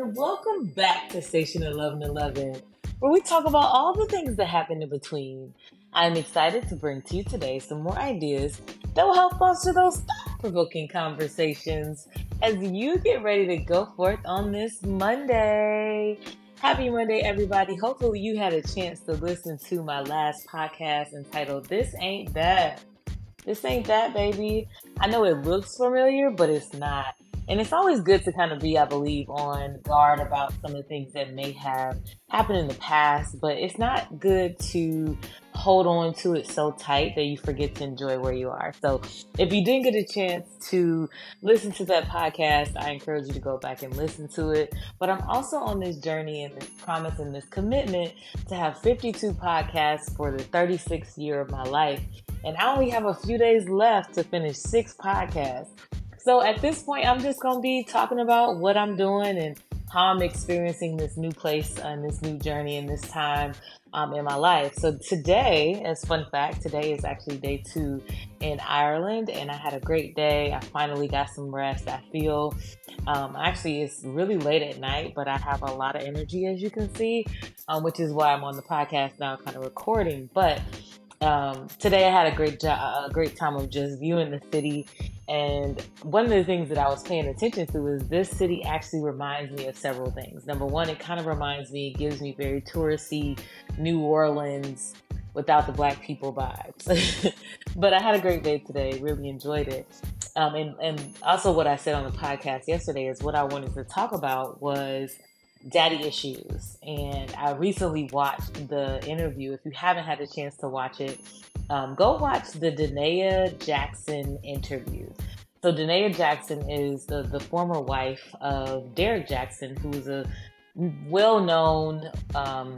and welcome back to Station 1111, where we talk about all the things that happen in between. I'm excited to bring to you today some more ideas that will help foster those thought provoking conversations as you get ready to go forth on this Monday. Happy Monday, everybody. Hopefully, you had a chance to listen to my last podcast entitled This Ain't That. This ain't that, baby. I know it looks familiar, but it's not. And it's always good to kind of be, I believe, on guard about some of the things that may have happened in the past, but it's not good to hold on to it so tight that you forget to enjoy where you are. So if you didn't get a chance to listen to that podcast, I encourage you to go back and listen to it. But I'm also on this journey and this promise and this commitment to have 52 podcasts for the 36th year of my life. And I only have a few days left to finish six podcasts. So at this point, I'm just going to be talking about what I'm doing and how I'm experiencing this new place and this new journey and this time um, in my life. So today, as fun fact, today is actually day two in Ireland, and I had a great day. I finally got some rest. I feel um, actually it's really late at night, but I have a lot of energy, as you can see, um, which is why I'm on the podcast now, kind of recording. But um, today I had a great jo- a great time of just viewing the city, and one of the things that I was paying attention to is this city actually reminds me of several things. Number one, it kind of reminds me, gives me very touristy New Orleans without the black people vibes. but I had a great day today, really enjoyed it. Um, and, and also what I said on the podcast yesterday is what I wanted to talk about was daddy issues. And I recently watched the interview. If you haven't had a chance to watch it, um, go watch the Da'Naia Jackson interview. So Da'Naia Jackson is the, the former wife of Derek Jackson, who's a well-known um,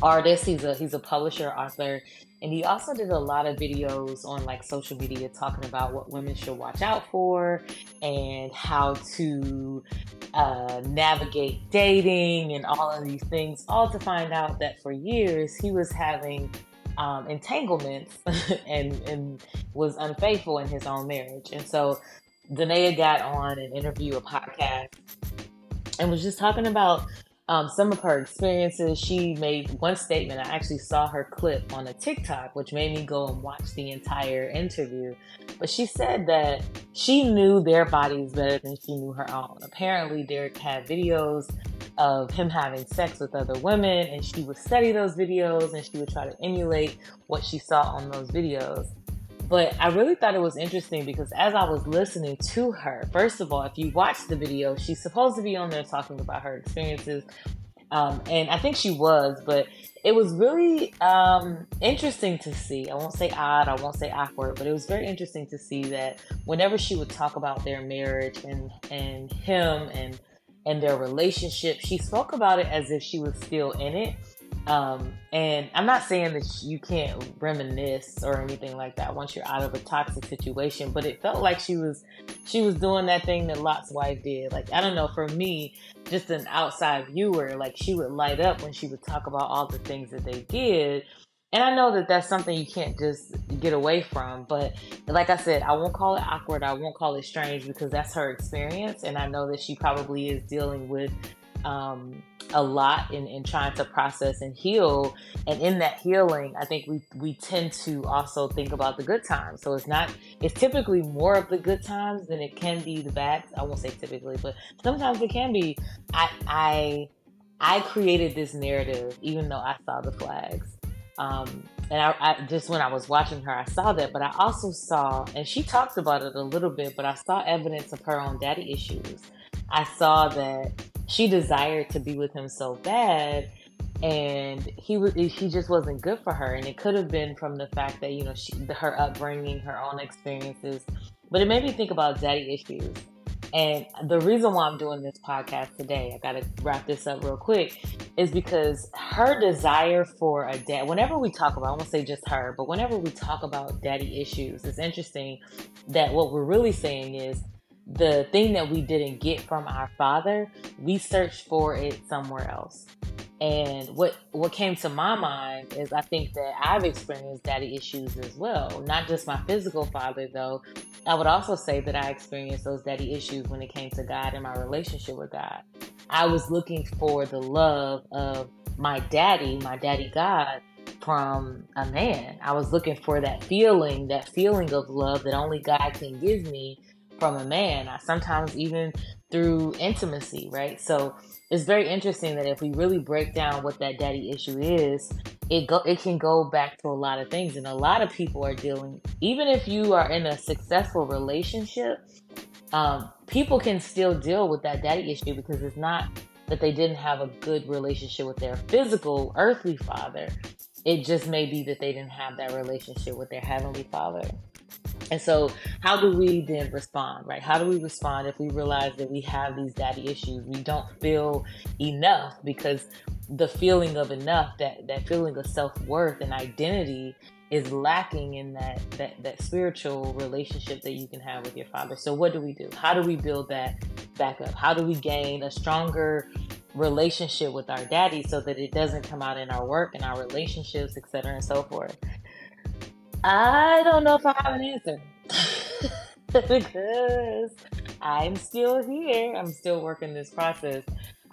artist. He's a he's a publisher, author, and he also did a lot of videos on like social media talking about what women should watch out for and how to uh, navigate dating and all of these things, all to find out that for years he was having um, entanglements and, and was unfaithful in his own marriage. And so Da'Naia got on an interview, a podcast, and was just talking about um, some of her experiences. She made one statement. I actually saw her clip on a TikTok, which made me go and watch the entire interview. But she said that she knew their bodies better than she knew her own. Apparently, Derek had videos of him having sex with other women, and she would study those videos and she would try to emulate what she saw on those videos. But I really thought it was interesting because as I was listening to her, first of all, if you watch the video, she's supposed to be on there talking about her experiences. Um, and I think she was, but it was really um, interesting to see. I won't say odd, I won't say awkward, but it was very interesting to see that whenever she would talk about their marriage and and him and and their relationship, she spoke about it as if she was still in it um, and I'm not saying that you can't reminisce or anything like that once you're out of a toxic situation, but it felt like she was she was doing that thing that Lot's wife did. Like I don't know, for me, just an outside viewer, like she would light up when she would talk about all the things that they did. And I know that that's something you can't just get away from. But like I said, I won't call it awkward. I won't call it strange because that's her experience. And I know that she probably is dealing with um, a lot in, in trying to process and heal. And in that healing, I think we, we tend to also think about the good times. So it's not, it's typically more of the good times than it can be the bad. I won't say typically, but sometimes it can be. I, I, I created this narrative even though I saw the flags. Um, and I, I, just when I was watching her, I saw that, but I also saw, and she talks about it a little bit, but I saw evidence of her own daddy issues. I saw that she desired to be with him so bad and he was he just wasn't good for her. And it could have been from the fact that you know she her upbringing her own experiences. But it made me think about daddy issues and the reason why i'm doing this podcast today i gotta wrap this up real quick is because her desire for a dad whenever we talk about i won't say just her but whenever we talk about daddy issues it's interesting that what we're really saying is the thing that we didn't get from our father, we searched for it somewhere else. And what what came to my mind is I think that I've experienced daddy issues as well. Not just my physical father though. I would also say that I experienced those daddy issues when it came to God and my relationship with God. I was looking for the love of my daddy, my daddy God, from a man. I was looking for that feeling, that feeling of love that only God can give me from a man. I sometimes even through intimacy, right? So it's very interesting that if we really break down what that daddy issue is, it go it can go back to a lot of things and a lot of people are dealing even if you are in a successful relationship um, people can still deal with that daddy issue because it's not that they didn't have a good relationship with their physical earthly father. It just may be that they didn't have that relationship with their heavenly father. And so how do we then respond right? How do we respond if we realize that we have these daddy issues? We don't feel enough because the feeling of enough that that feeling of self-worth and identity is lacking in that, that that spiritual relationship that you can have with your father. So what do we do? How do we build that back up? How do we gain a stronger relationship with our daddy so that it doesn't come out in our work and our relationships, etc. and so forth? I don't know if I have an answer. because I'm still here. I'm still working this process.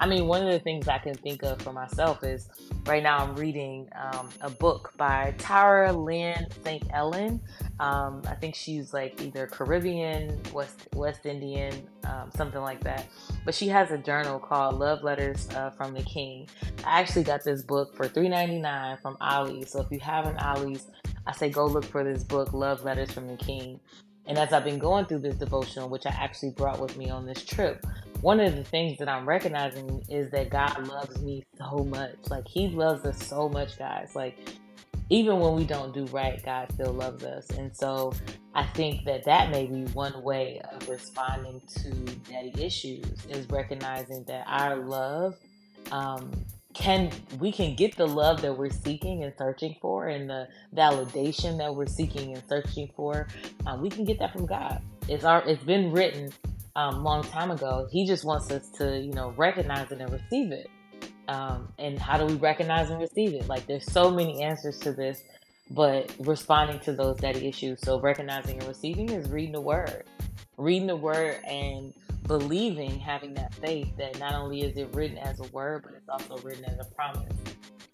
I mean, one of the things I can think of for myself is right now I'm reading um, a book by Tara Lynn St. Ellen. Um, I think she's like either Caribbean, West West Indian, um, something like that. But she has a journal called Love Letters uh, from the King. I actually got this book for $3.99 from Ollie's. So if you have an Ollie's, I say go look for this book, Love Letters from the King. And as I've been going through this devotional, which I actually brought with me on this trip, one of the things that I'm recognizing is that God loves me so much. Like He loves us so much, guys. Like even when we don't do right, God still loves us. And so I think that that may be one way of responding to daddy issues is recognizing that our love um, can we can get the love that we're seeking and searching for and the validation that we're seeking and searching for um, we can get that from god it's our it's been written um, long time ago. He just wants us to, you know, recognize it and receive it. Um, and how do we recognize and receive it? Like, there's so many answers to this, but responding to those daddy issues. So, recognizing and receiving is reading the word, reading the word and believing, having that faith that not only is it written as a word, but it's also written as a promise.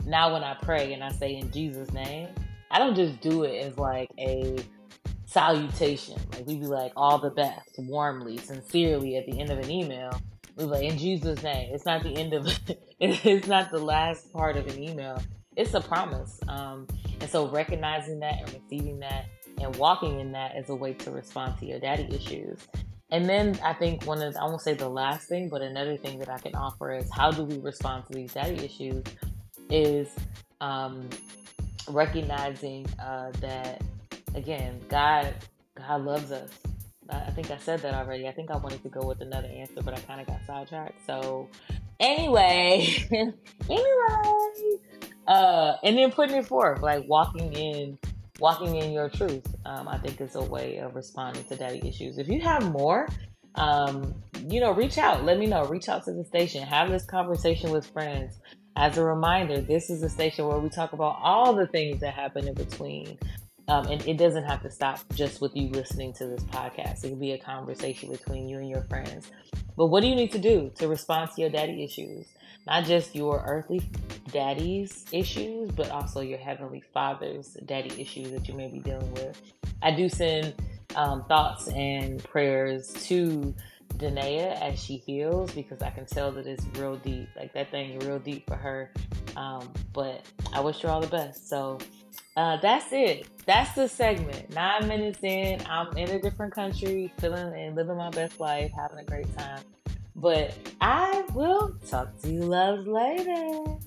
Now, when I pray and I say in Jesus' name, I don't just do it as like a salutation. Like we'd be like, all the best, warmly, sincerely at the end of an email. We'd be like, in Jesus' name. It's not the end of it, it's not the last part of an email. It's a promise. Um, and so recognizing that and receiving that and walking in that is a way to respond to your daddy issues. And then I think one of I won't say the last thing, but another thing that I can offer is how do we respond to these daddy issues is um, recognizing uh, that again, God, God loves us. I think I said that already. I think I wanted to go with another answer, but I kind of got sidetracked. So, anyway, anyway, uh, and then putting it forth, like walking in, walking in your truth. Um, I think is a way of responding to daddy issues. If you have more, um, you know, reach out. Let me know. Reach out to the station. Have this conversation with friends. As a reminder, this is a station where we talk about all the things that happen in between um, and it doesn't have to stop just with you listening to this podcast. It can be a conversation between you and your friends. But what do you need to do to respond to your daddy issues? Not just your earthly daddy's issues, but also your heavenly father's daddy issues that you may be dealing with. I do send um, thoughts and prayers to Da'Naia as she heals because I can tell that it's real deep. Like that thing real deep for her. Um, but I wish her all the best. So uh, that's it. That's the segment. Nine minutes in, I'm in a different country, feeling and living my best life, having a great time. But I will talk to you loves later.